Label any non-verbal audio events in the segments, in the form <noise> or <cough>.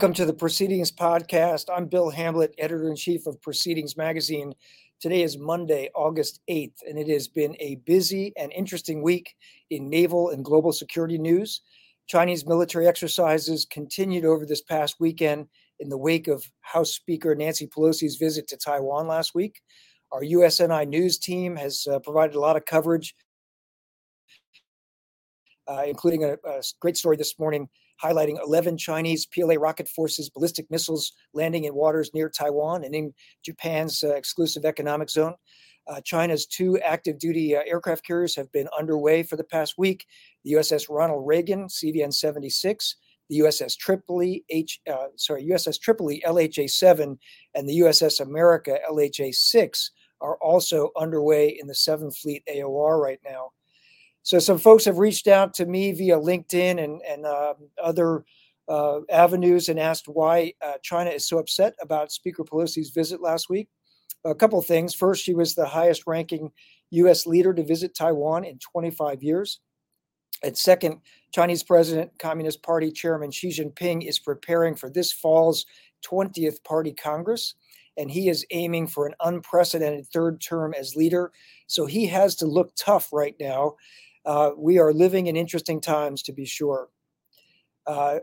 Welcome to the Proceedings Podcast. I'm Bill Hamblet, editor in chief of Proceedings Magazine. Today is Monday, August 8th, and it has been a busy and interesting week in naval and global security news. Chinese military exercises continued over this past weekend in the wake of House Speaker Nancy Pelosi's visit to Taiwan last week. Our USNI news team has uh, provided a lot of coverage, uh, including a, a great story this morning highlighting 11 Chinese PLA rocket forces ballistic missiles landing in waters near Taiwan and in Japan's uh, exclusive economic zone. Uh, China's two active duty uh, aircraft carriers have been underway for the past week the USS Ronald Reagan, CVN 76, the USS Tripoli, H, uh, sorry, USS Tripoli LHA 7, and the USS America LHA 6 are also underway in the 7th Fleet AOR right now. So some folks have reached out to me via LinkedIn and and uh, other uh, avenues and asked why uh, China is so upset about Speaker Pelosi's visit last week. A couple of things. First, she was the highest ranking U.S. leader to visit Taiwan in 25 years. And second, Chinese President, Communist Party Chairman Xi Jinping is preparing for this fall's 20th Party Congress, and he is aiming for an unprecedented third term as leader. So he has to look tough right now. Uh, we are living in interesting times, to be sure. Uh,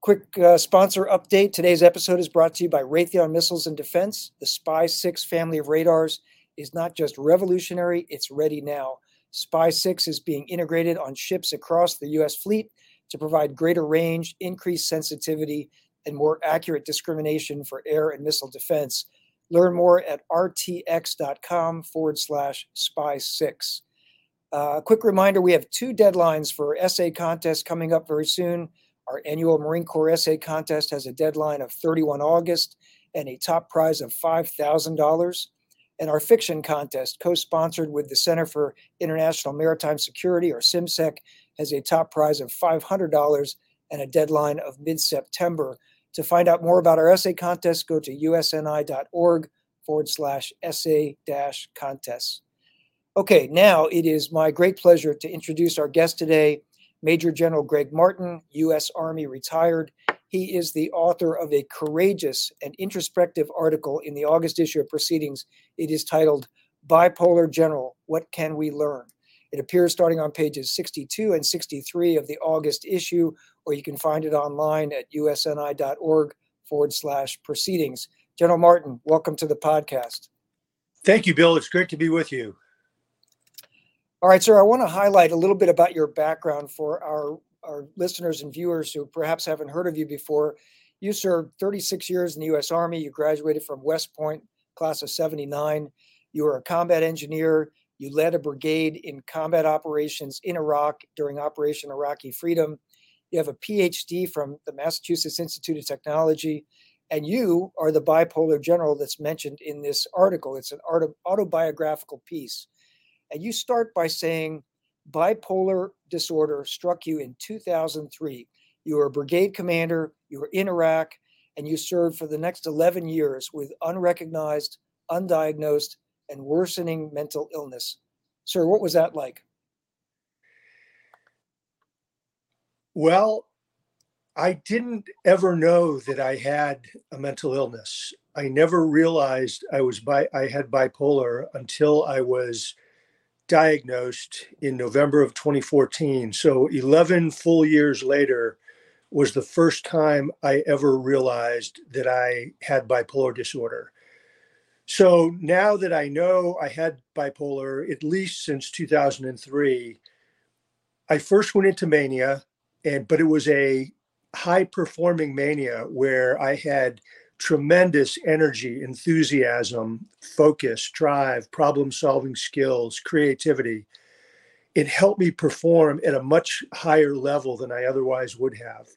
quick uh, sponsor update today's episode is brought to you by Raytheon Missiles and Defense. The Spy 6 family of radars is not just revolutionary, it's ready now. Spy 6 is being integrated on ships across the U.S. fleet to provide greater range, increased sensitivity, and more accurate discrimination for air and missile defense. Learn more at rtx.com forward slash spy 6. Uh, quick reminder we have two deadlines for essay contests coming up very soon. Our annual Marine Corps essay contest has a deadline of 31 August and a top prize of $5,000. And our fiction contest, co sponsored with the Center for International Maritime Security, or CIMSEC, has a top prize of $500 and a deadline of mid September. To find out more about our essay contest, go to usni.org forward slash essay dash contests. Okay, now it is my great pleasure to introduce our guest today, Major General Gregg Martin, U.S. Army retired. He is the author of a courageous and introspective article in the August issue of Proceedings. It is titled Bipolar General What Can We Learn? It appears starting on pages 62 and 63 of the August issue, or you can find it online at usni.org forward slash proceedings. General Martin, welcome to the podcast. Thank you, Bill. It's great to be with you. All right, sir, I want to highlight a little bit about your background for our, our listeners and viewers who perhaps haven't heard of you before. You served 36 years in the U.S. Army. You graduated from West Point, class of 79. You were a combat engineer. You led a brigade in combat operations in Iraq during Operation Iraqi Freedom. You have a PhD from the Massachusetts Institute of Technology. And you are the bipolar general that's mentioned in this article. It's an autobiographical piece. And you start by saying bipolar disorder struck you in 2003. You were a brigade commander, you were in Iraq, and you served for the next 11 years with unrecognized, undiagnosed, and worsening mental illness. Sir, what was that like? Well, I didn't ever know that I had a mental illness. I never realized I was bi- I had bipolar until I was diagnosed in November of 2014. So 11 full years later was the first time I ever realized that I had bipolar disorder. So now that I know I had bipolar, at least since 2003, I first went into mania, and but it was a high performing mania where I had tremendous energy, enthusiasm, focus, drive, problem solving skills, creativity. It helped me perform at a much higher level than I otherwise would have.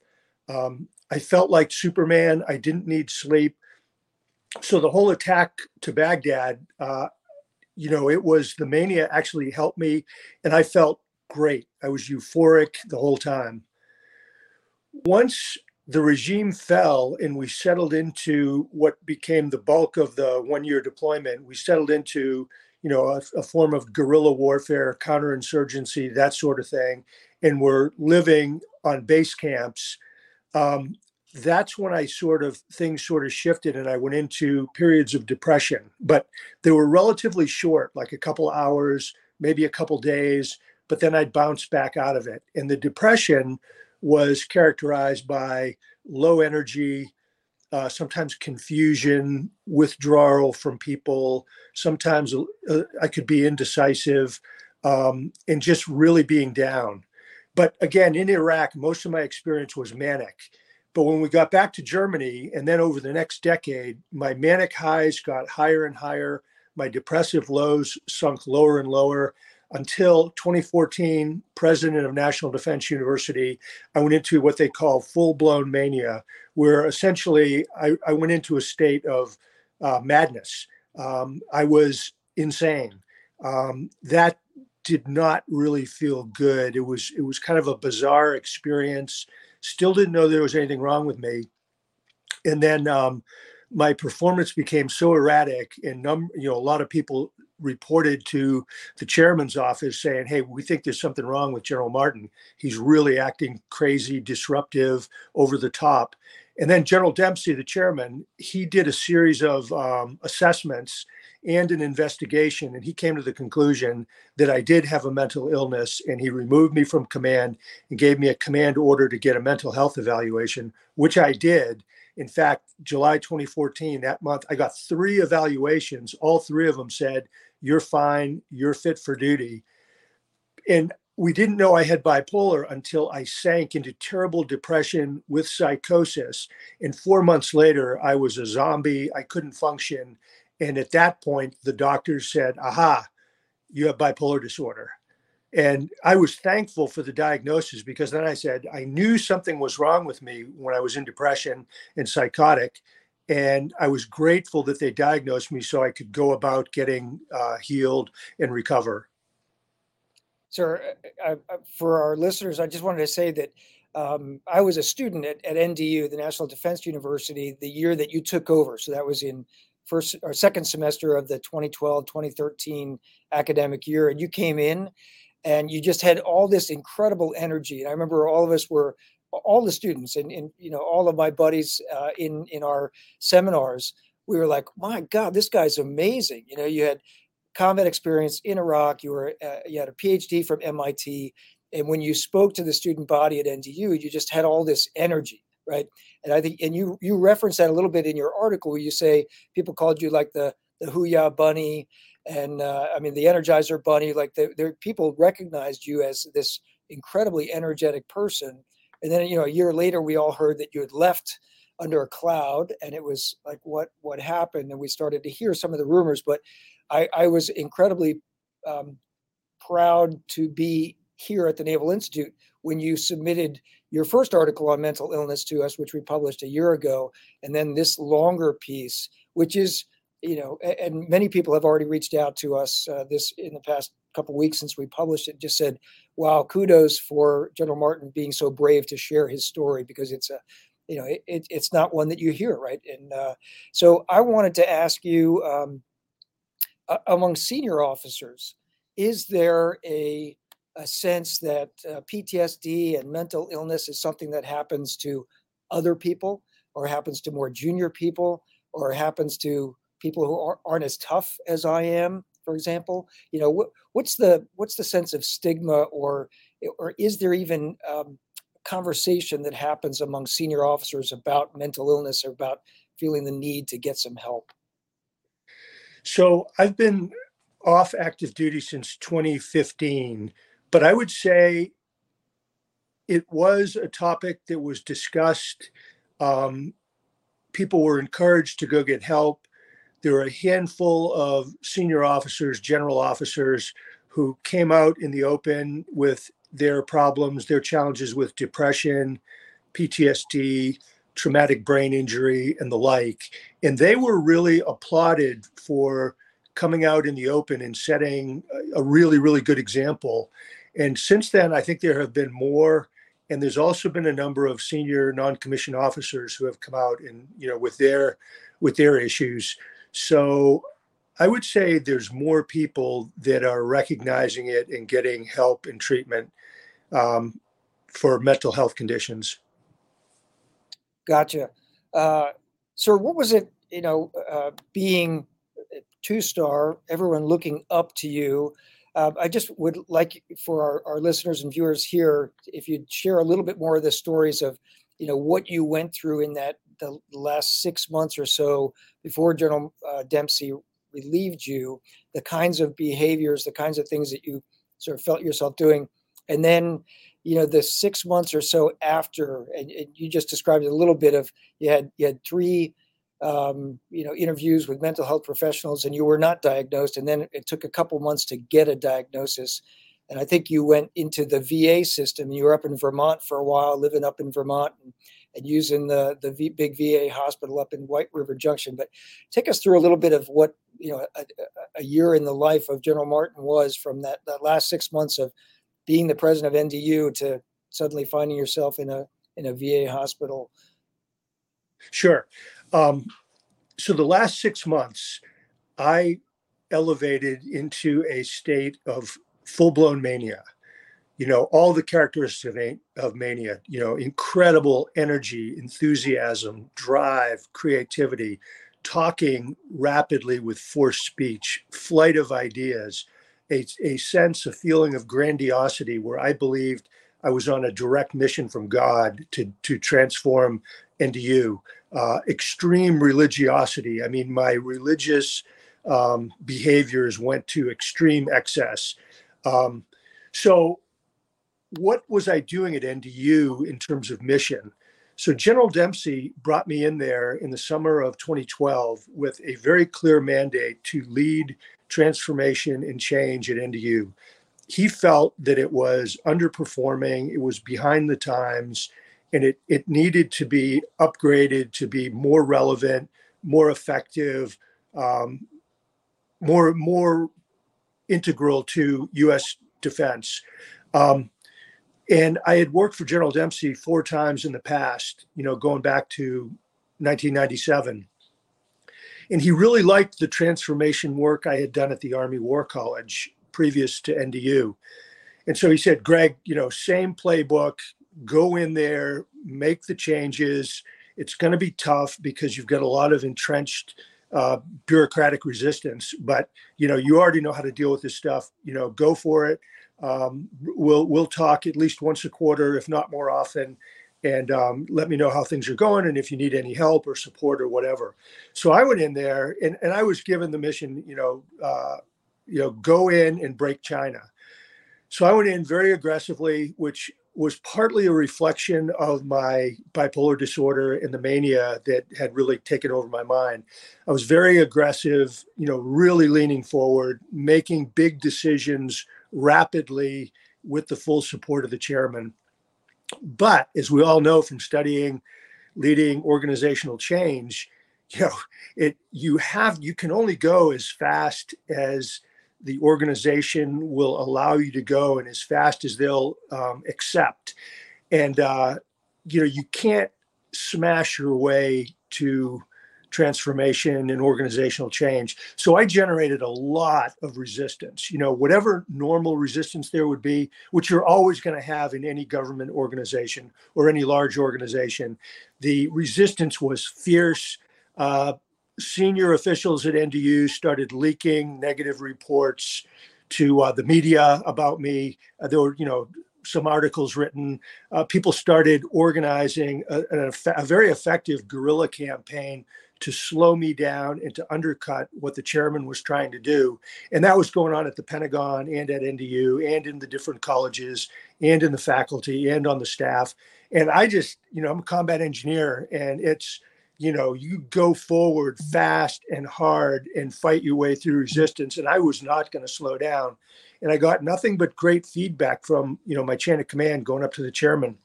Um, I felt like Superman. I didn't need sleep. So the whole attack to Baghdad, uh, you know, it was the mania actually helped me, and I felt great. I was euphoric the whole time. Once the regime fell and we settled into what became the bulk of the one year deployment. We settled into, you know, a, a, form of guerrilla warfare, counterinsurgency, that sort of thing. And we're living on base camps. Um, that's when I sort of things sort of shifted and I went into periods of depression, but they were relatively short, like a couple hours, maybe a couple days, but then I'd bounce back out of it. And the depression was characterized by low energy, uh, sometimes confusion, withdrawal from people. Sometimes uh, I could be indecisive um, and just really being down. But again, in Iraq, most of my experience was manic. But when we got back to Germany, and then over the next decade, my manic highs got higher and higher. My depressive lows sunk lower and lower until 2014, president of National Defense University, I went into what they call full blown mania, where essentially I, I, went into a state of uh, madness. Um, I was insane. Um, that did not really feel good. It was it was kind of a bizarre experience. Still didn't know there was anything wrong with me, and then um, my performance became so erratic, and num- you know a lot of people reported to the chairman's office saying, Hey, we think there's something wrong with General Martin. He's really acting crazy, disruptive, over the top. And then General Dempsey, the chairman, he did a series of um, assessments and an investigation, and he came to the conclusion that I did have a mental illness, and he removed me from command and gave me a command order to get a mental health evaluation, which I did. In fact, July 2014, that month, I got three evaluations. All three of them said you're fine, you're fit for duty. And we didn't know I had bipolar until I sank into terrible depression with psychosis. And four months later, I was a zombie. I couldn't function. And at that point, the doctors said, Aha, you have bipolar disorder. And I was thankful for the diagnosis because then I said, I knew something was wrong with me when I was in depression and psychotic and I was grateful that they diagnosed me so I could go about getting uh, healed and recover. Sir, I, I, for our listeners, I just wanted to say that um, I was a student at, at NDU, the National Defense University, the year that you took over. So that was in first or second semester of the 2012 2013 academic year. And you came in and you just had all this incredible energy. And I remember all of us were all the students and, and you know all of my buddies uh, in in our seminars we were like my god this guy's amazing. You know you had combat experience in iraq you were uh, you had a phd from mit and when you spoke to the student body at ndu you just had all this energy right? And i think and you you reference that a little bit in your article where you say people called you like the the Hoo-Yah bunny and uh, i mean the energizer bunny like the, the people recognized you as this incredibly energetic person and then, you know, a year later, we all heard that you had left under a cloud, and it was like, what what happened? And we started to hear some of the rumors. But I, I was incredibly um, proud to be here at the Naval Institute when you submitted your first article on mental illness to us, which we published a year ago, and then this longer piece, which is you know, and many people have already reached out to us uh, this in the past couple weeks since we published it. Just said, "Wow, kudos for General Martin being so brave to share his story because it's a, you know, it, it's not one that you hear, right?" And uh, so I wanted to ask you, um, among senior officers, is there a a sense that uh, PTSD and mental illness is something that happens to other people, or happens to more junior people, or happens to people who are, aren't as tough as I am, for example? You know, what, what's the what's the sense of stigma, or or is there even um, conversation that happens among senior officers about mental illness or about feeling the need to get some help? So I've been off active duty since 2015, but I would say it was a topic that was discussed. Um, people were encouraged to go get help there were a handful of senior officers, general officers, who came out in the open with their problems, their challenges with depression, PTSD, traumatic brain injury, and the like. And they were really applauded for coming out in the open and setting a really, really good example. And since then, I think there have been more. And there's also been a number of senior non-commissioned officers who have come out and, you know, with their with their issues. So I would say there's more people that are recognizing it and getting help and treatment um, for mental health conditions. Gotcha. Uh, sir, what was it, you know, uh, being two star, everyone looking up to you? Uh, I just would like for our, our listeners and viewers here, if you'd share a little bit more of the stories of, you know, what you went through in that the last six months or so before General uh, Dempsey relieved you, the kinds of behaviors, the kinds of things that you sort of felt yourself doing, and then you know the six months or so after, and, and you just described a little bit of you had you had three um, you know interviews with mental health professionals, and you were not diagnosed, and then it took a couple months to get a diagnosis. And I think you went into the VA system. You were up in Vermont for a while, living up in Vermont, and and using the the v, big VA hospital up in White River Junction. But take us through a little bit of what you know a, a, year in the life of General Martin was from that that last six months of being the president of NDU to suddenly finding yourself in a in a VA hospital. Sure. Um, so the last six months, I elevated into a state of full blown mania you know all the characteristics of, of mania you know incredible energy enthusiasm drive creativity talking rapidly with forced speech flight of ideas a, a sense a feeling of grandiosity where i believed i was on a direct mission from god to to transform ndu uh, extreme religiosity. I mean my religious um, behaviors went to extreme excess. Um, so what was I doing at NDU in terms of mission? So General Dempsey brought me in there in the summer of 2012 with a very clear mandate to lead transformation and change at NDU. He felt that it was underperforming, it was behind the times, and it, it needed to be upgraded to be more relevant, more effective, um, more more integral to U.S. defense. Um, and I had worked for General Dempsey four times in the past, you know, going back to 1997. And he really liked the transformation work I had done at the Army War College previous to NDU. And so he said, Gregg, you know, same playbook, go in there, make the changes. It's going to be tough because you've got a lot of entrenched uh, bureaucratic resistance, but you know, you already know how to deal with this stuff. You know, go for it um, we'll we'll talk at least once a quarter, if not more often, and um, let me know how things are going and if you need any help or support or whatever. So I went in there and, and I was given the mission, you know, uh, you know, go in and break China. So I went in very aggressively, which was partly a reflection of my bipolar disorder and the mania that had really taken over my mind. I was very aggressive, you know, really leaning forward, making big decisions rapidly with the full support of the chairman. But as we all know from studying leading organizational change, you know, it you have you can only go as fast as the organization will allow you to go and as fast as they'll um, accept. And uh, you know, you can't smash your way to transformation and organizational change. So I generated a lot of resistance. You know, whatever normal resistance there would be, which you're always going to have in any government organization or any large organization, the resistance was fierce. Uh, senior officials at NDU started leaking negative reports to uh, the media about me. Uh, there were, you know, some articles written. Uh, people started organizing a, a, a, very effective guerrilla campaign to slow me down and to undercut what the chairman was trying to do. And that was going on at the Pentagon and at NDU and in the different colleges and in the faculty and on the staff. And I just, you know, I'm a combat engineer and it's, you know, you go forward fast and hard and fight your way through resistance. And I was not going to slow down. And I got nothing but great feedback from, you know, my chain of command going up to the chairman.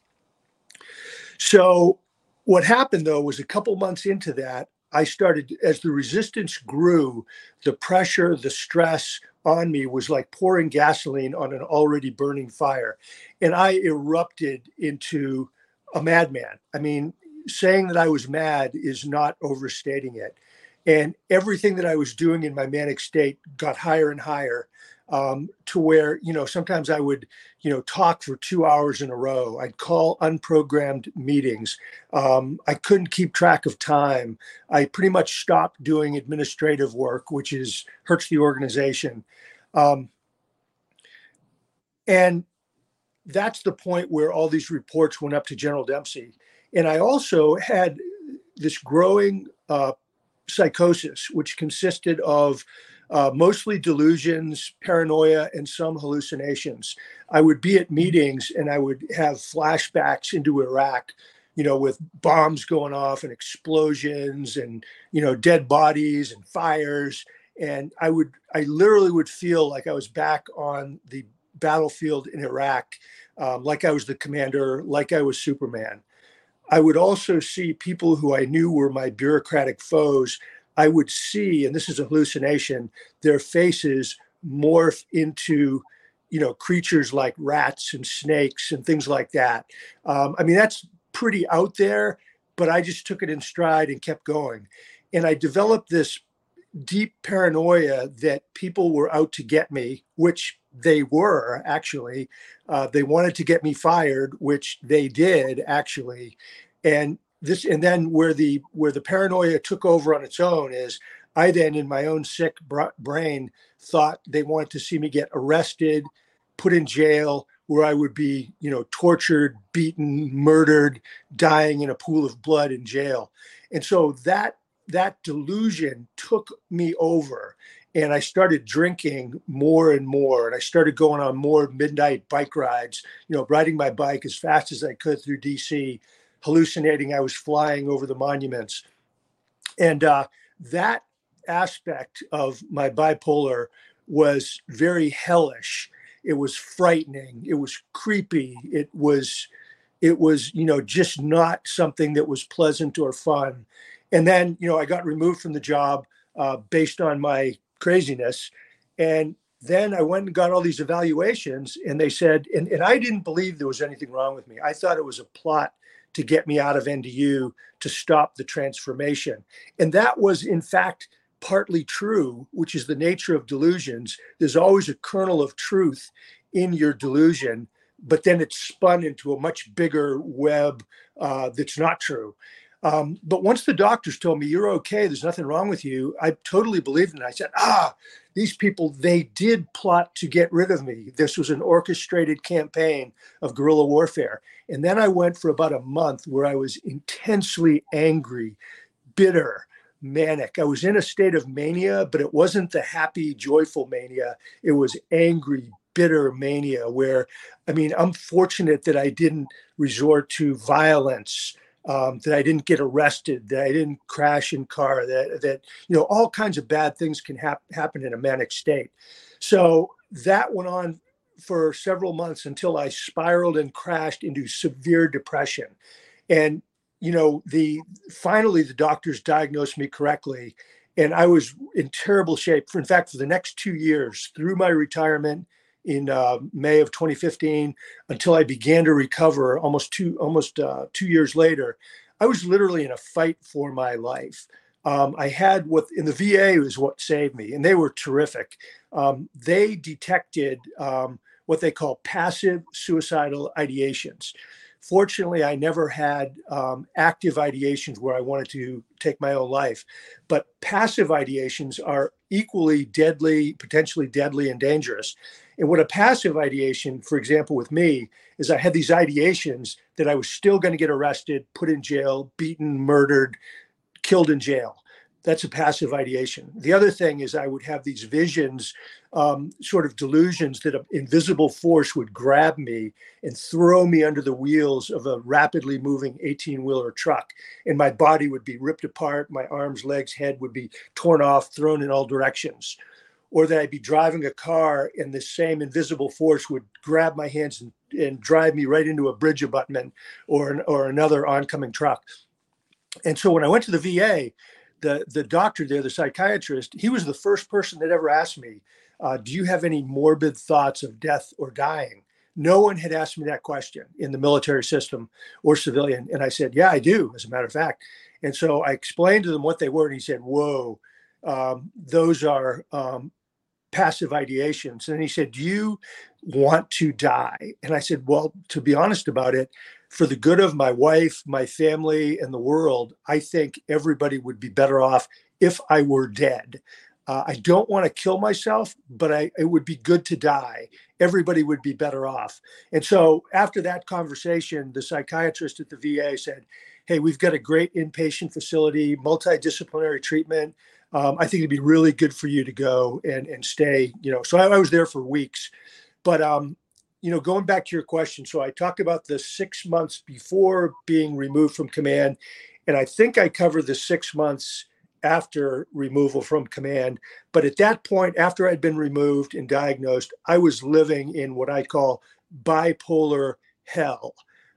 So what happened though was a couple months into that, I started, as the resistance grew, the pressure, the stress on me was like pouring gasoline on an already burning fire. And I erupted into a madman. I mean, saying that I was mad is not overstating it. And everything that I was doing in my manic state got higher and higher. Um, to where you know sometimes I would you know talk for two hours in a row. I'd call unprogrammed meetings. Um, I couldn't keep track of time. I pretty much stopped doing administrative work, which is hurts the organization. Um, and that's the point where all these reports went up to General Dempsey. And I also had this growing uh, psychosis, which consisted of uh, mostly delusions, paranoia, and some hallucinations. I would be at meetings and I would have flashbacks into Iraq, you know, with bombs going off and explosions and, you know, dead bodies and fires. And I would, I literally would feel like I was back on the battlefield in Iraq, um, like I was the commander, like I was Superman. I would also see people who I knew were my bureaucratic foes I would see, and this is a hallucination, their faces morph into, you know, creatures like rats and snakes and things like that. Um, I mean, that's pretty out there, but I just took it in stride and kept going. And I developed this deep paranoia that people were out to get me, which they were actually. Uh, they wanted to get me fired, which they did actually. And this and then where the where the paranoia took over on its own is i then in my own sick brain thought they wanted to see me get arrested put in jail where i would be you know tortured beaten murdered dying in a pool of blood in jail. And so that that delusion took me over and i started drinking more and more and i started going on more midnight bike rides you know riding my bike as fast as i could through dc hallucinating I was flying over the monuments. And uh, that aspect of my bipolar was very hellish. It was frightening. It was creepy. It was, it was, you know, just not something that was pleasant or fun. And then, you know, I got removed from the job uh, based on my craziness. And then I went and got all these evaluations, and they said, and, and I didn't believe there was anything wrong with me. I thought it was a plot to get me out of NDU to stop the transformation. And that was, in fact, partly true, which is the nature of delusions. There's always a kernel of truth in your delusion, but then it's spun into a much bigger web uh, that's not true. Um, but once the doctors told me you're okay, there's nothing wrong with you, I totally believed it. I said, ah, these people, they did plot to get rid of me. This was an orchestrated campaign of guerrilla warfare. And then I went for about a month where I was intensely angry, bitter, manic. I was in a state of mania, but it wasn't the happy, joyful mania. It was angry, bitter mania where, I mean, I'm fortunate that I didn't resort to violence um, that I didn't get arrested, that I didn't crash in car, that that you know all kinds of bad things can hap- happen in a manic state. So that went on for several months until I spiraled and crashed into severe depression. And you know, the finally the doctors diagnosed me correctly, and I was in terrible shape. For in fact, for the next two years, through my retirement in uh, May of 2015 until I began to recover almost two almost uh, two years later. I was literally in a fight for my life. Um, I had what in the VA was what saved me, and they were terrific. Um, they detected um, what they call passive suicidal ideations. Fortunately, I never had um, active ideations where I wanted to take my own life, but passive ideations are equally deadly, potentially deadly, and dangerous. And what a passive ideation, for example, with me, is I had these ideations that I was still going to get arrested, put in jail, beaten, murdered, killed in jail. That's a passive ideation. The other thing is I would have these visions, um, sort of delusions that an invisible force would grab me and throw me under the wheels of a rapidly moving 18 wheeler truck. And my body would be ripped apart. My arms, legs, head would be torn off, thrown in all directions or that I'd be driving a car and the same invisible force would grab my hands and, and drive me right into a bridge abutment or an, or another oncoming truck. And so when I went to the VA, the the doctor there, the psychiatrist, he was the first person that ever asked me, uh, "Do you have any morbid thoughts of death or dying?" No one had asked me that question in the military system or civilian, and I said, "Yeah, I do." As a matter of fact, and so I explained to them what they were, and he said, "Whoa." Um, those are um, passive ideations. And he said, Do you want to die? And I said, Well, to be honest about it, for the good of my wife, my family, and the world, I think everybody would be better off if I were dead. Uh, I don't want to kill myself, but I, it would be good to die. Everybody would be better off. And so after that conversation, the psychiatrist at the VA said, Hey, we've got a great inpatient facility, multidisciplinary treatment. Um, I think it'd be really good for you to go and, and stay, you know. So I, I was there for weeks. But, um, you know, going back to your question, so I talked about the six months before being removed from command. And I think I covered the six months after removal from command. But at that point, after I'd been removed and diagnosed, I was living in what I call bipolar hell.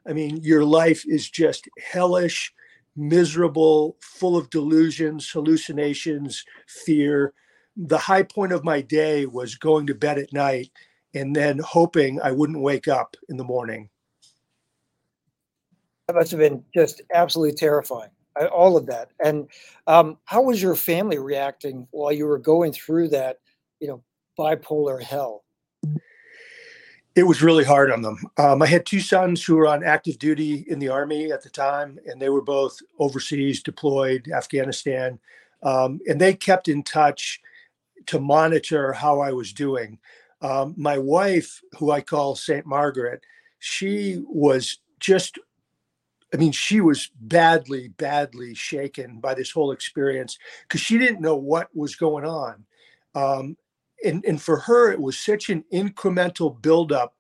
I mean, your life is just hellish, miserable, full of delusions, hallucinations, fear. The high point of my day was going to bed at night and then hoping I wouldn't wake up in the morning. That must have been just absolutely terrifying all of that. And um, how was your family reacting while you were going through that, you know, bipolar hell? It was really hard on them. Um, I had two sons who were on active duty in the army at the time, and they were both overseas, deployed, Afghanistan, um, and they kept in touch to monitor how I was doing. Um, my wife, who I call Saint Margaret, she was just I mean, she was badly, badly shaken by this whole experience because she didn't know what was going on. Um, and, and for her, it was such an incremental buildup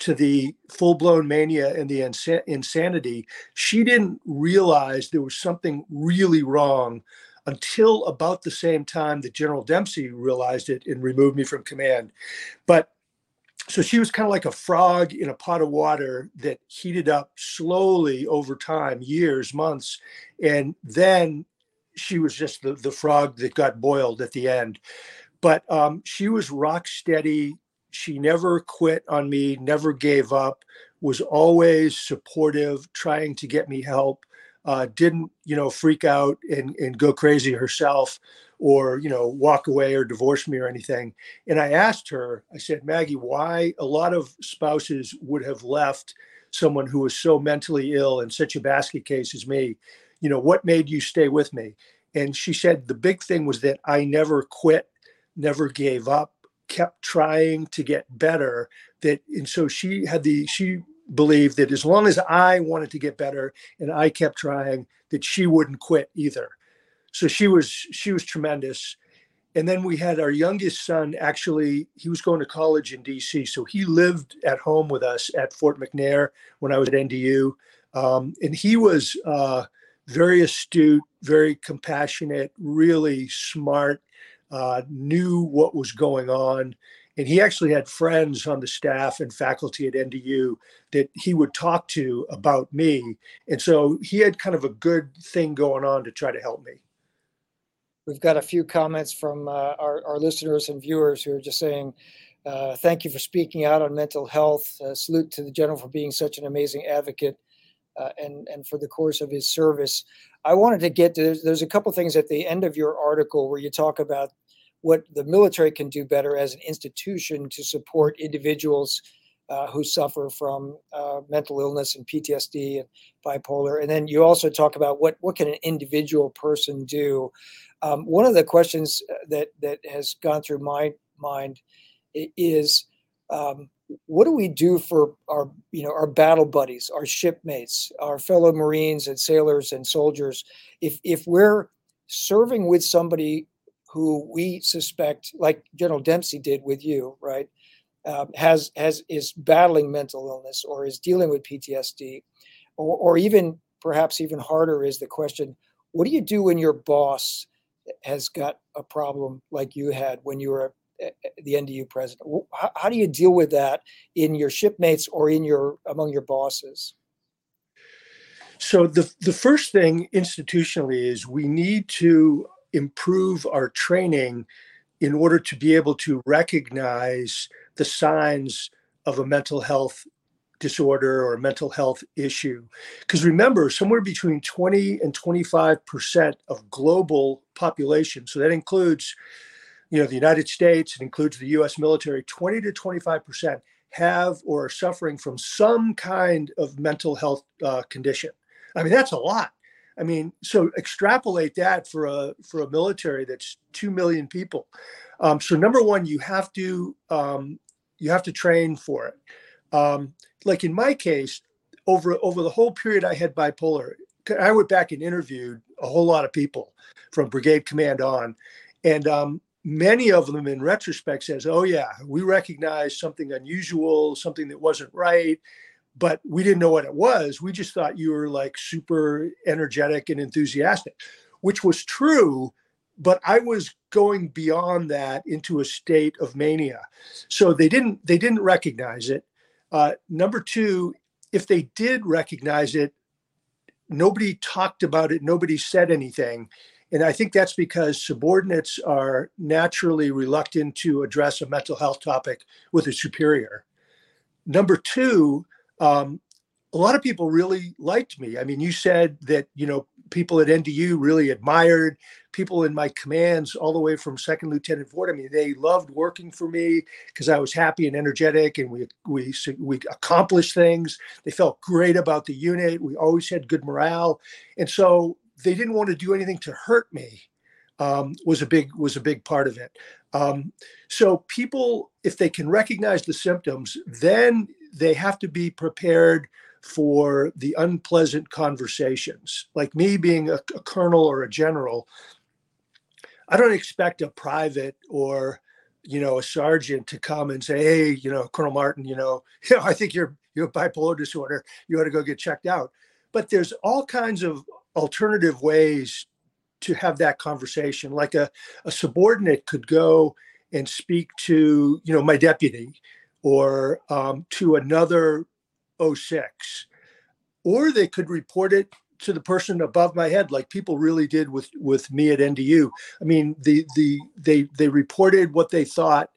to the full blown mania and the ins- insanity. She didn't realize there was something really wrong until about the same time that General Dempsey realized it and removed me from command. But so she was kind of like a frog in a pot of water that heated up slowly over time years months and then she was just the, the frog that got boiled at the end but um, she was rock steady. She never quit on me never gave up was always supportive trying to get me help uh, didn't you know freak out and, and go crazy herself or you know walk away or divorce me or anything. And i asked her i said maggie why a lot of spouses would have left someone who was so mentally ill and such a basket case as me? You know what made you stay with me? And she said the big thing was that i never quit never gave up kept trying to get better that and so she had the she believed that as long as i wanted to get better and i kept trying that she wouldn't quit either. So she was she was tremendous. And then we had our youngest son actually he was going to college in dc so he lived at home with us at fort mcnair when i was at ndu um, and he was uh, very astute very compassionate really smart uh, knew what was going on and he actually had friends on the staff and faculty at ndu that he would talk to about me and so he had kind of a good thing going on to try to help me We've got a few comments from uh, our, our, listeners and viewers who are just saying, uh, thank you for speaking out on mental health. Uh, salute to the general for being such an amazing advocate uh, and, and for the course of his service. I wanted to get to there's, there's a couple things at the end of your article where you talk about what the military can do better as an institution to support individuals uh, who suffer from uh, mental illness and PTSD and bipolar. And then you also talk about what what can an individual person do um, one of the questions uh, that that has gone through my mind is um, what do we do for our you know our battle buddies our shipmates our fellow marines and sailors and soldiers? If if we're serving with somebody who we suspect like general dempsey did with you right um, has has is battling mental illness or is dealing with ptsd or, or even perhaps even harder is the question what do you do when your boss has got a problem like you had when you were Uh, uh, the NDU president. How, how, do you deal with that in your shipmates or in your among your bosses? So the the first thing institutionally is we need to improve our training in order to be able to recognize the signs of a mental health disorder or mental health issue. Because remember, somewhere between 20 and 25% of global population, so that includes you know, the United States, it includes the US military, 20 to 25% have or are suffering from some kind of mental health uh, condition. I mean, that's a lot. I mean, so extrapolate that for a for a military that's two million people. Um, so number one, you have to um, you have to train for it. Um, like in my case, over over the whole period I had bipolar, I went back and interviewed a whole lot of people from brigade command on, and um, many of them in retrospect says, "Oh yeah, we recognized something unusual, something that wasn't right." But we didn't know what it was. We just thought you were like super energetic and enthusiastic, which was true but I was going beyond that into a state of mania. So they didn't they didn't recognize it. Uh, number two, if they did recognize it, nobody talked about it. Nobody said anything. And I think that's because subordinates are naturally reluctant to address a mental health topic with a superior. Number two, um, a lot of people really liked me. I mean, you said that, you know, people at NDU really admired people in my commands all the way from second lieutenant forward. I mean, they loved working for me because I was happy and energetic, and we we we accomplished things. They felt great about the unit. We always had good morale, and so they didn't want to do anything to hurt me. Um, was a big was a big part of it. Um, so people, if they can recognize the symptoms, then they have to be prepared for the unpleasant conversations. Like me being a, a colonel or a general, I don't expect a private or you know a sergeant to come and say, "Hey, you know, Colonel Martin, you know, you <laughs> know, I think you're you have bipolar disorder. You ought to go get checked out." But there's all kinds of alternative ways to have that conversation. Like a, a subordinate could go and speak to you know my deputy or um, to another 06 or they could report it to the person above my head like people really did with with me at NDU i mean the the they they reported what they thought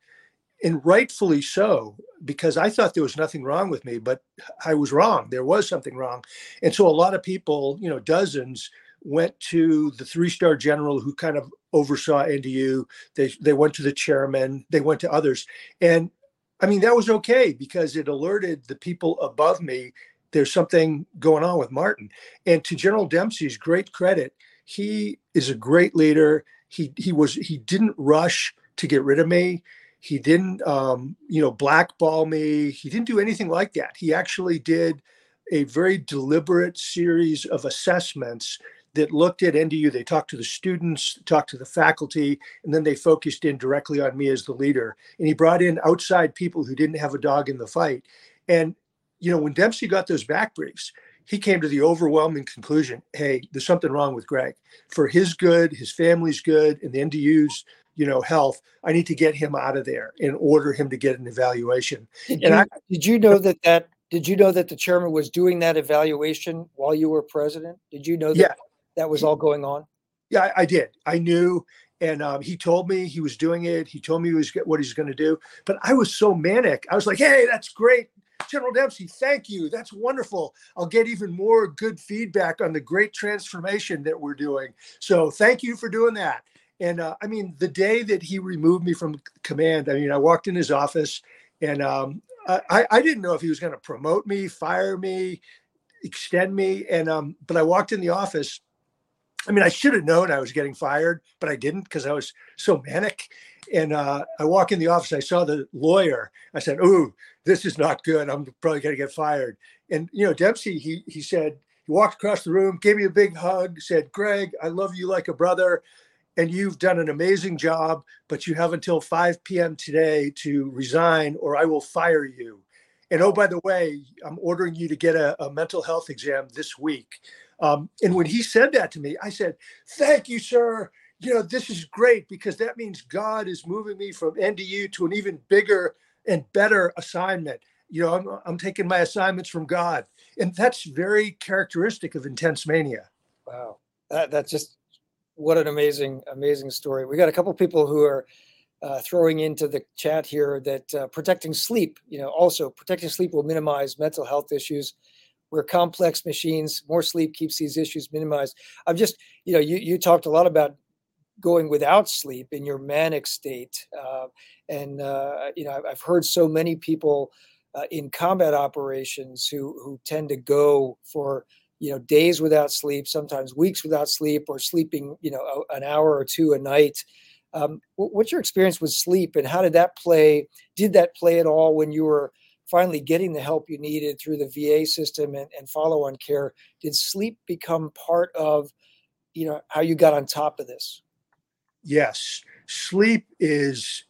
and rightfully so because i thought there was nothing wrong with me but i was wrong there was something wrong and so a lot of people you know dozens went to the three star general who kind of oversaw NDU they they went to the chairman they went to others and I mean, that was okay because it alerted the people above me there's something going on with Martin. And to General Dempsey's great credit, he is a great leader. He he was he didn't rush to get rid of me. He didn't um, you know blackball me. He didn't do anything like that. He actually did a very deliberate series of assessments that looked at NDU. They talked to the students, talked to the faculty, and then they focused in directly on me as the leader. And he brought in outside people who didn't have a dog in the fight. And, you know, when Dempsey got those back briefs, he came to the overwhelming conclusion hey, there's something wrong with Gregg. For his good, his family's good, and the NDU's you know health i need to get him out of there and order him to get an evaluation did and you, I, did you know that that did you know that the chairman was doing that evaluation while you were president did you know that yeah that was all going on? Yeah, I, I did. I knew, and um, he told me he was doing it. He told me he was what he's going to do. But I was so manic. I was like, "Hey, that's great, General Dempsey. Thank you. That's wonderful. I'll get even more good feedback on the great transformation that we're doing. So thank you for doing that." And uh, I mean, the day that he removed me from command, I mean, I walked in his office, and um, I, I didn't know if he was going to promote me, fire me, extend me, and um, but I walked in the office I mean, I should have known I was getting fired, but I didn't because I was so manic. And uh, I walk in the office, I saw the lawyer. I said, "Ooh, this is not good. I'm probably going to get fired." And you know, Dempsey, he he said he walked across the room, gave me a big hug, said, "Gregg, I love you like a brother." And you've done an amazing job, but you have until 5 p.m. today to resign, or I will fire you. And oh, by the way, I'm ordering you to get a, a mental health exam this week. Um, and when he said that to me, I said, Thank you, sir. You know, this is great because that means God is moving me from NDU to an even bigger and better assignment. You know, I'm, I'm taking my assignments from God. And that's very characteristic of intense mania. Wow. That, that's just what an amazing, amazing story. We got a couple people who are uh, throwing into the chat here that uh, protecting sleep, you know, also protecting sleep will minimize mental health issues we're complex machines. More sleep keeps these issues minimized. I'm just, you know, you, you talked a lot about going without sleep in your manic state. Uh, and uh, you know, I've heard so many people uh, in combat operations who who tend to go for you know days without sleep, sometimes weeks without sleep, or sleeping you know an hour or two a night. Um, what's your experience with sleep, and how did that play? Did that play at all when you were finally getting the help you needed through the VA system and, and follow-on care? Did sleep become part of you know how you got on top of this? Yes, sleep is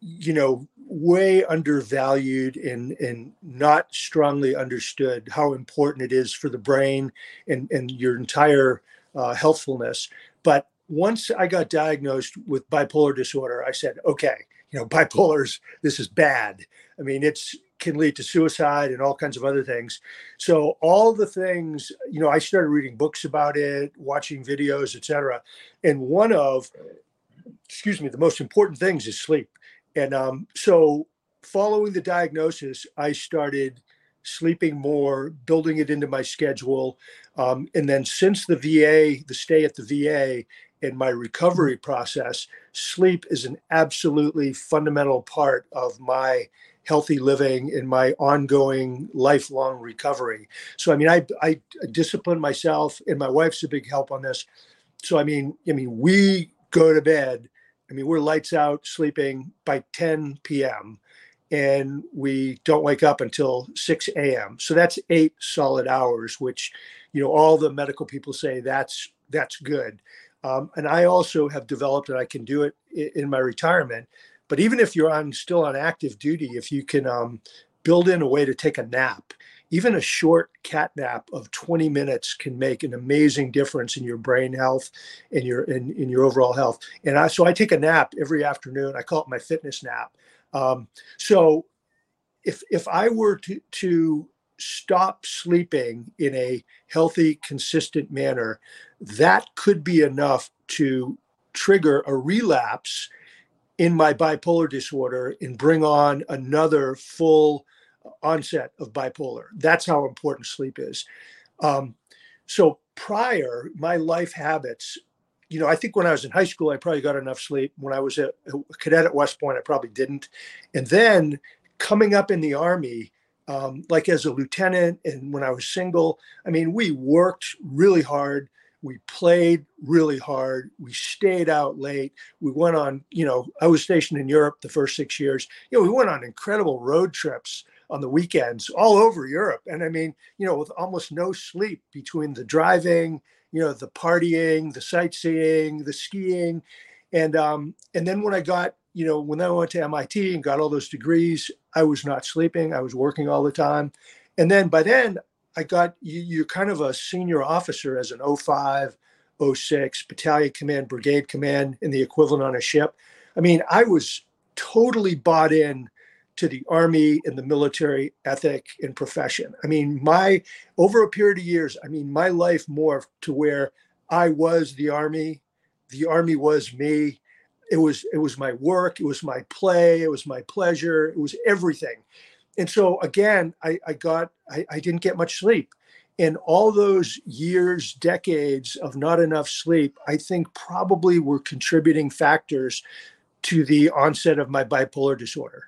you know way undervalued and and not strongly understood how important it is for the brain and and your entire uh, healthfulness. But once i got diagnosed with bipolar disorder i said okay you know <laughs> bipolars this is bad. I mean it's can lead to suicide and all kinds of other things. So all the things you know i started reading books about it watching videos etc and one of excuse me the most important things is sleep and um, so, following the diagnosis, I started sleeping more, building it into my schedule. Um, and then, since the VA, the stay at the VA, and my recovery process, sleep is an absolutely fundamental part of my healthy living and my ongoing lifelong recovery. So, I mean, I, I discipline myself, and my wife's a big help on this. So, I mean, I mean, we go to bed I mean, we're lights out sleeping by 10 p.m. and we don't wake up until 6 a.m. So that's eight solid hours, which, you know, all the medical people say that's that's good. Um, and I also have developed, and I can do it in my retirement. But even if you're on still on active duty, if you can um, build in a way to take a nap, even a short cat nap of 20 minutes can make an amazing difference in your brain health and your in, in your overall health. And i so i take a nap every afternoon. I call it my fitness nap. Um, so if if i were to to stop sleeping in a healthy consistent manner that could be enough to trigger a relapse in my bipolar disorder and bring on another full onset of bipolar. That's how important sleep is. Um, so prior, my life habits, you know, I think when I was in high school, I probably got enough sleep. When I was a, a cadet at West Point, I probably didn't. And then coming up in the Army, um, like as a lieutenant and when I was single, I mean, we worked really hard. We played really hard. We stayed out late. We went on, you know, I was stationed in Europe the first six years. You know, we went on incredible road trips on the weekends all over Europe. And I mean, you know, with almost no sleep between the driving, you know, the partying, the sightseeing, the skiing. And um, and then when I got, you know, when I went to MIT and got all those degrees, I was not sleeping. I was working all the time. And then by then I got you, you're kind of a senior officer as an 05, 06, battalion command, brigade command, and the equivalent on a ship. I mean, I was totally bought in to the army and the military ethic and profession. I mean, my over a period of years, I mean, my life morphed to where I was the army, the army was me. It was it was my work, it was my play, it was my pleasure, it was everything. And so again, I, I got I, I didn't get much sleep. And all those years, decades of not enough sleep, I think probably were contributing factors to the onset of my bipolar disorder.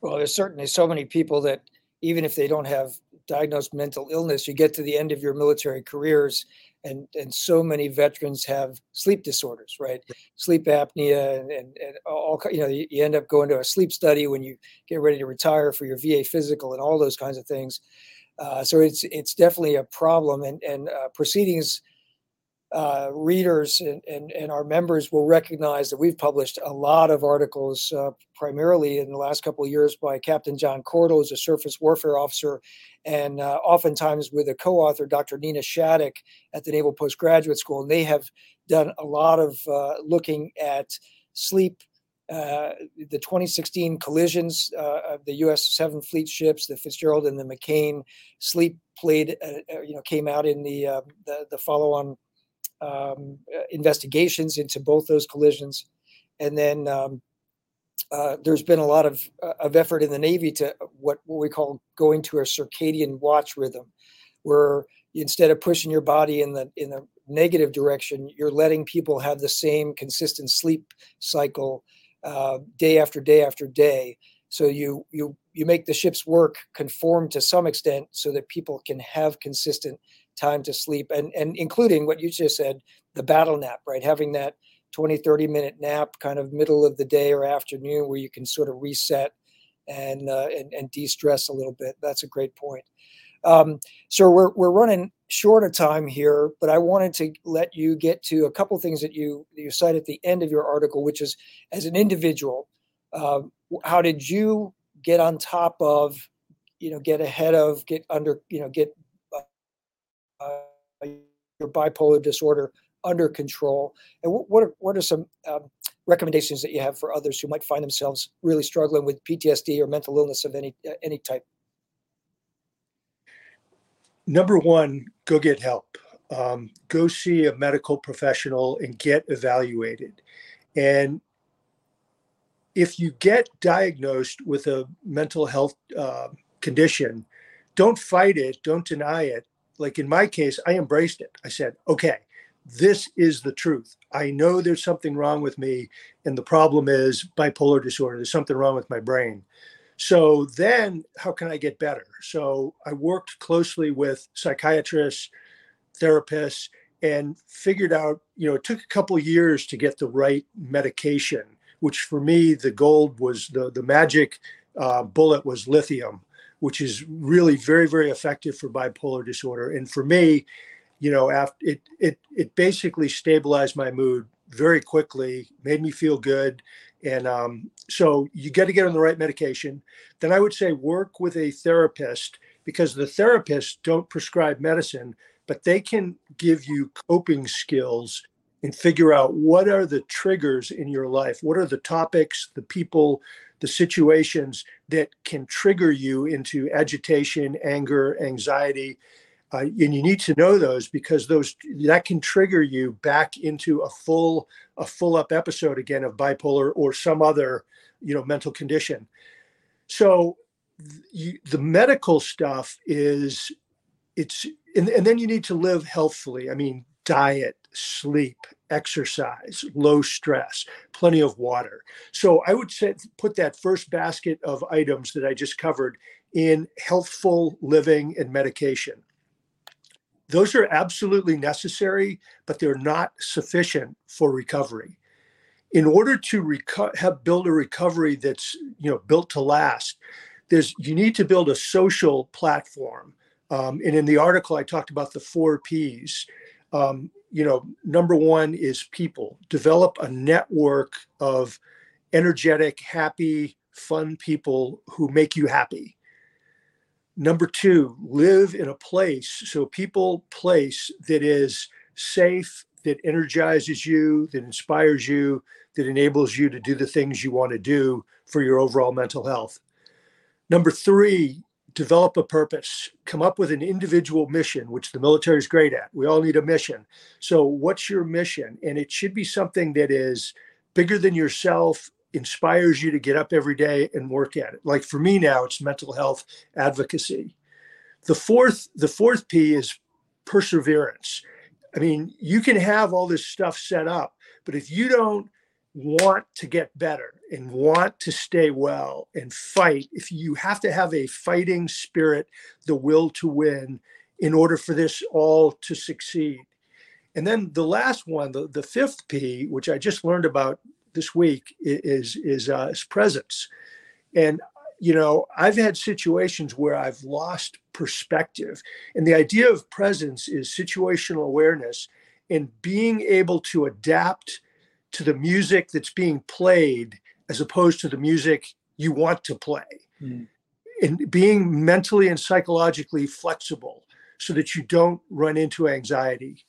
Well, there's certainly so many people that even if they don't have diagnosed mental illness, you get to the end of your military careers, and and so many veterans have sleep disorders, right? Sleep apnea and, and, and all you know, you, you end up going to a sleep study when you get ready to retire for your VA physical and all those kinds of things. Uh, so it's it's definitely a problem, and and uh, proceedings uh, readers and, and, and, our members will recognize that we've published a lot of articles, uh, primarily in the last couple of years by Captain John Cordle, who's a surface warfare officer, and uh, oftentimes with a co-author, Dr. Nita Shattuck at the Naval Postgraduate School. And they have done a lot of uh, looking at sleep. Uh, the 2016 collisions uh, of the U.S. Seven Fleet ships, the Fitzgerald and the McCain, sleep played, you know, came out in the the, the follow-on um, uh, investigations into both those collisions. And then um, uh, there's been a lot of, uh, of effort in the Navy to what, what we call going to a circadian watch rhythm, where instead of pushing your body in the in the negative direction. You're letting people have the same consistent sleep cycle uh, day after day after day. So you you you make the ship's work conform to some extent so that people can have consistent time to sleep and and including what you just said the battle nap right? Having that 20 30 minute nap kind of middle of the day or afternoon where you can sort of reset and uh, and, and de-stress a little bit. That's a great point. Um, so we're, we're running short of time here but i wanted to let you get to a couple things that you you cite at the end of your article which is as an individual uh, how did you get on top of you know get ahead of get under you know get your bipolar disorder under control. And what what are, what are some um, recommendations that you have for others who might find themselves really struggling with PTSD or mental illness of any uh, any type? Number one go get help. Um, go see a medical professional and get evaluated. And if you get diagnosed with a mental health uh, condition, don't fight it, don't deny it. Like in my case, I embraced it. I said, okay, this is the truth. I know there's something wrong with me, and the problem is bipolar disorder. There's something wrong with my brain. So then, how can I get better? So I worked closely with psychiatrists, therapists, and figured out, you know, it took a couple years to get the right medication which for me the gold was the the magic uh, bullet was lithium, which is really very very effective for bipolar disorder. And for me, you know, after it it it basically stabilized my mood very quickly, made me feel good. And um, so you got to get on the right medication. Then I would say work with a therapist because the therapists don't prescribe medicine, but they can give you coping skills and figure out what are the triggers in your life what are the topics the people the situations that can trigger you into agitation anger anxiety uh, and you need to know those because those that can trigger you back into a full a full up episode again of bipolar or some other you know mental condition. So you, the medical stuff is it's and, and then you need to live healthfully. I mean diet, sleep, exercise, low stress, plenty of water. So I would say put that first basket of items that I just covered in healthful living and medication. Those are absolutely necessary, but they're not sufficient for recovery. In order to reco- have build a recovery that's you know built to last, there's you need to build a social platform. Um, and in the article, I talked about the four P's um, you know, number one is people. Develop a network of energetic, happy, fun people who make you happy. Number two, live in a place, so people, place that is safe, that energizes you, that inspires you, that enables you to do the things you want to do for your overall mental health. Number three, develop a purpose, come up with an individual mission, which the military is great at. We all need a mission. So, what's your mission? And it should be something that is bigger than yourself, inspires you to get up every day and work at it. Like for me now, it's mental health advocacy. The fourth, the fourth P is perseverance. I mean, you can have all this stuff set up, but if you don't want to get better and want to stay well and fight, if you have to have a fighting spirit, the will to win in order for this all to succeed. And then the last one, the, the fifth P, which I just learned about this week, is is, uh, is presence. And you know, I've had situations where I've lost perspective, and the idea of presence is situational awareness and being able to adapt to the music that's being played as opposed to the music you want to play. Mm. And being mentally and psychologically flexible so that you don't run into anxiety.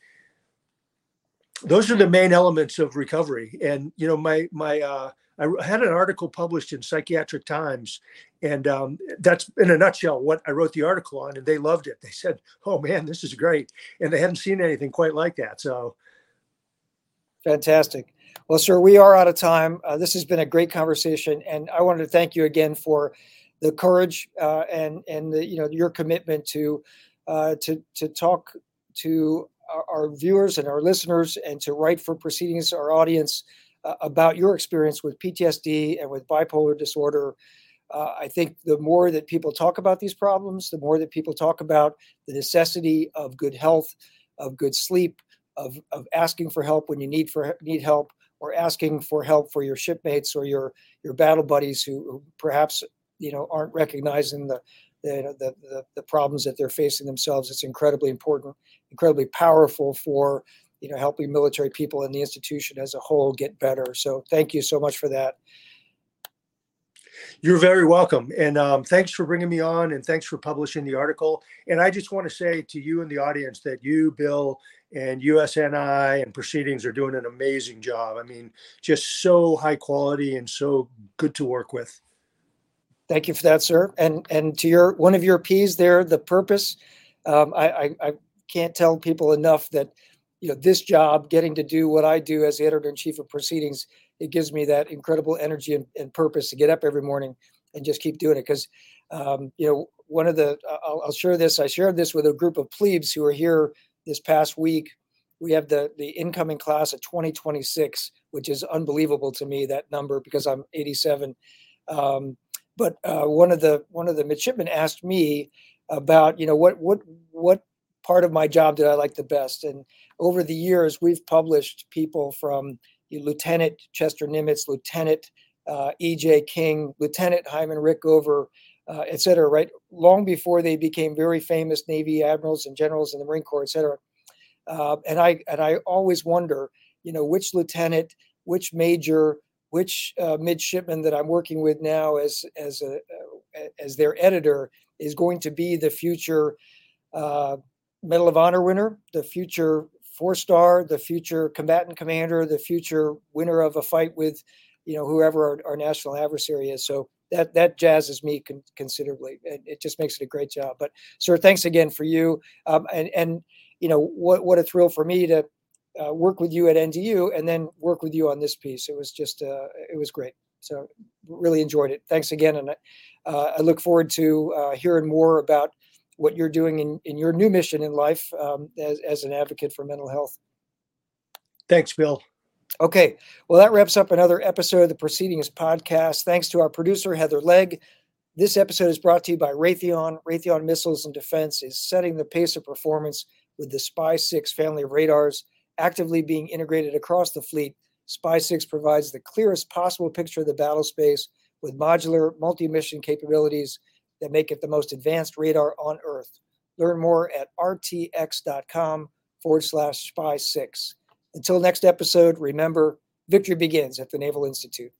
Those are the main elements of recovery. And you know, my my uh, I had an article published in Psychiatric Times, and um, that's in a nutshell what I wrote the article on, and they loved it. They said, "Oh man, this is great," and they hadn't seen anything quite like that. So, fantastic. Well, sir, we are out of time. Uh, this has been a great conversation, and I wanted to thank you again for the courage uh, and and the, you know your commitment to uh, to to talk to our, our, viewers and our listeners and to write for proceedings, our audience, uh, about your experience with PTSD and with bipolar disorder. Uh, I think the more that people talk about these problems, the more that people talk about the necessity of good health, of good sleep, of, of asking for help when you need for need help, or asking for help for your shipmates or your your battle buddies who, who perhaps you know aren't recognizing the the, the, the, problems that they're facing themselves. It's incredibly important, incredibly powerful for you know helping military people and the institution as a whole get better. So thank you so much for that. You're very welcome, and um, thanks for bringing me on, and thanks for publishing the article. And I just want to say to you and the audience that you, Bill, and USNI and Proceedings are doing an amazing job. I mean, just so high quality and so good to work with. Thank you for that, sir. And and to your one of your P's there, the purpose. Um, I, I, I can't tell people enough that you know this job, getting to do what I do as the editor in chief of Proceedings, it gives me that incredible energy and, and purpose to get up every morning and just keep doing it. Because um, you know one of the I'll, I'll share this. I shared this with a group of plebes who are here this past week. We have the the incoming class of 2026, which is unbelievable to me that number because I'm 87. Um, but uh, one of the one of the midshipmen asked me about you know what what what part of my job did I like the best, and over the years we've published people from Lieutenant Chester Nimitz, Lieutenant uh, E.J. King, Lieutenant Hyman Rickover, uh, et cetera, right? Long before they became very famous Navy admirals and generals in the Marine Corps, et cetera. Uh, and I and I always wonder, you know, which lieutenant, which major, which uh, midshipman that I'm working with now as as a uh, as their editor is going to be the future uh, Medal of Honor winner, the future four star, the future combatant commander, the future winner of a fight with, you know, whoever our, our national adversary is. So that that jazzes me con- considerably. It, it, just makes it a great job. But sir, thanks again for you. Um, and and you know what what a thrill for me to uh, work with you at NDU and then work with you on this piece. It was just, uh, it was great. So really enjoyed it. Thanks again. And uh, I look forward to uh, hearing more about what you're doing in, in your new mission in life um, as, as an advocate for mental health. Thanks, Bill. Okay. Well, that wraps up another episode of the Proceedings podcast. Thanks to our producer, Heather Legg. This episode is brought to you by Raytheon. Raytheon Missiles and Defense is setting the pace of performance with the Spy 6 family of radars actively being integrated across the fleet, Spy 6 provides the clearest possible picture of the battle space with modular multi mission capabilities that make it the most advanced radar on Earth. Learn more at rtx.com forward slash spy 6. Until next episode, remember victory begins at the Naval Institute.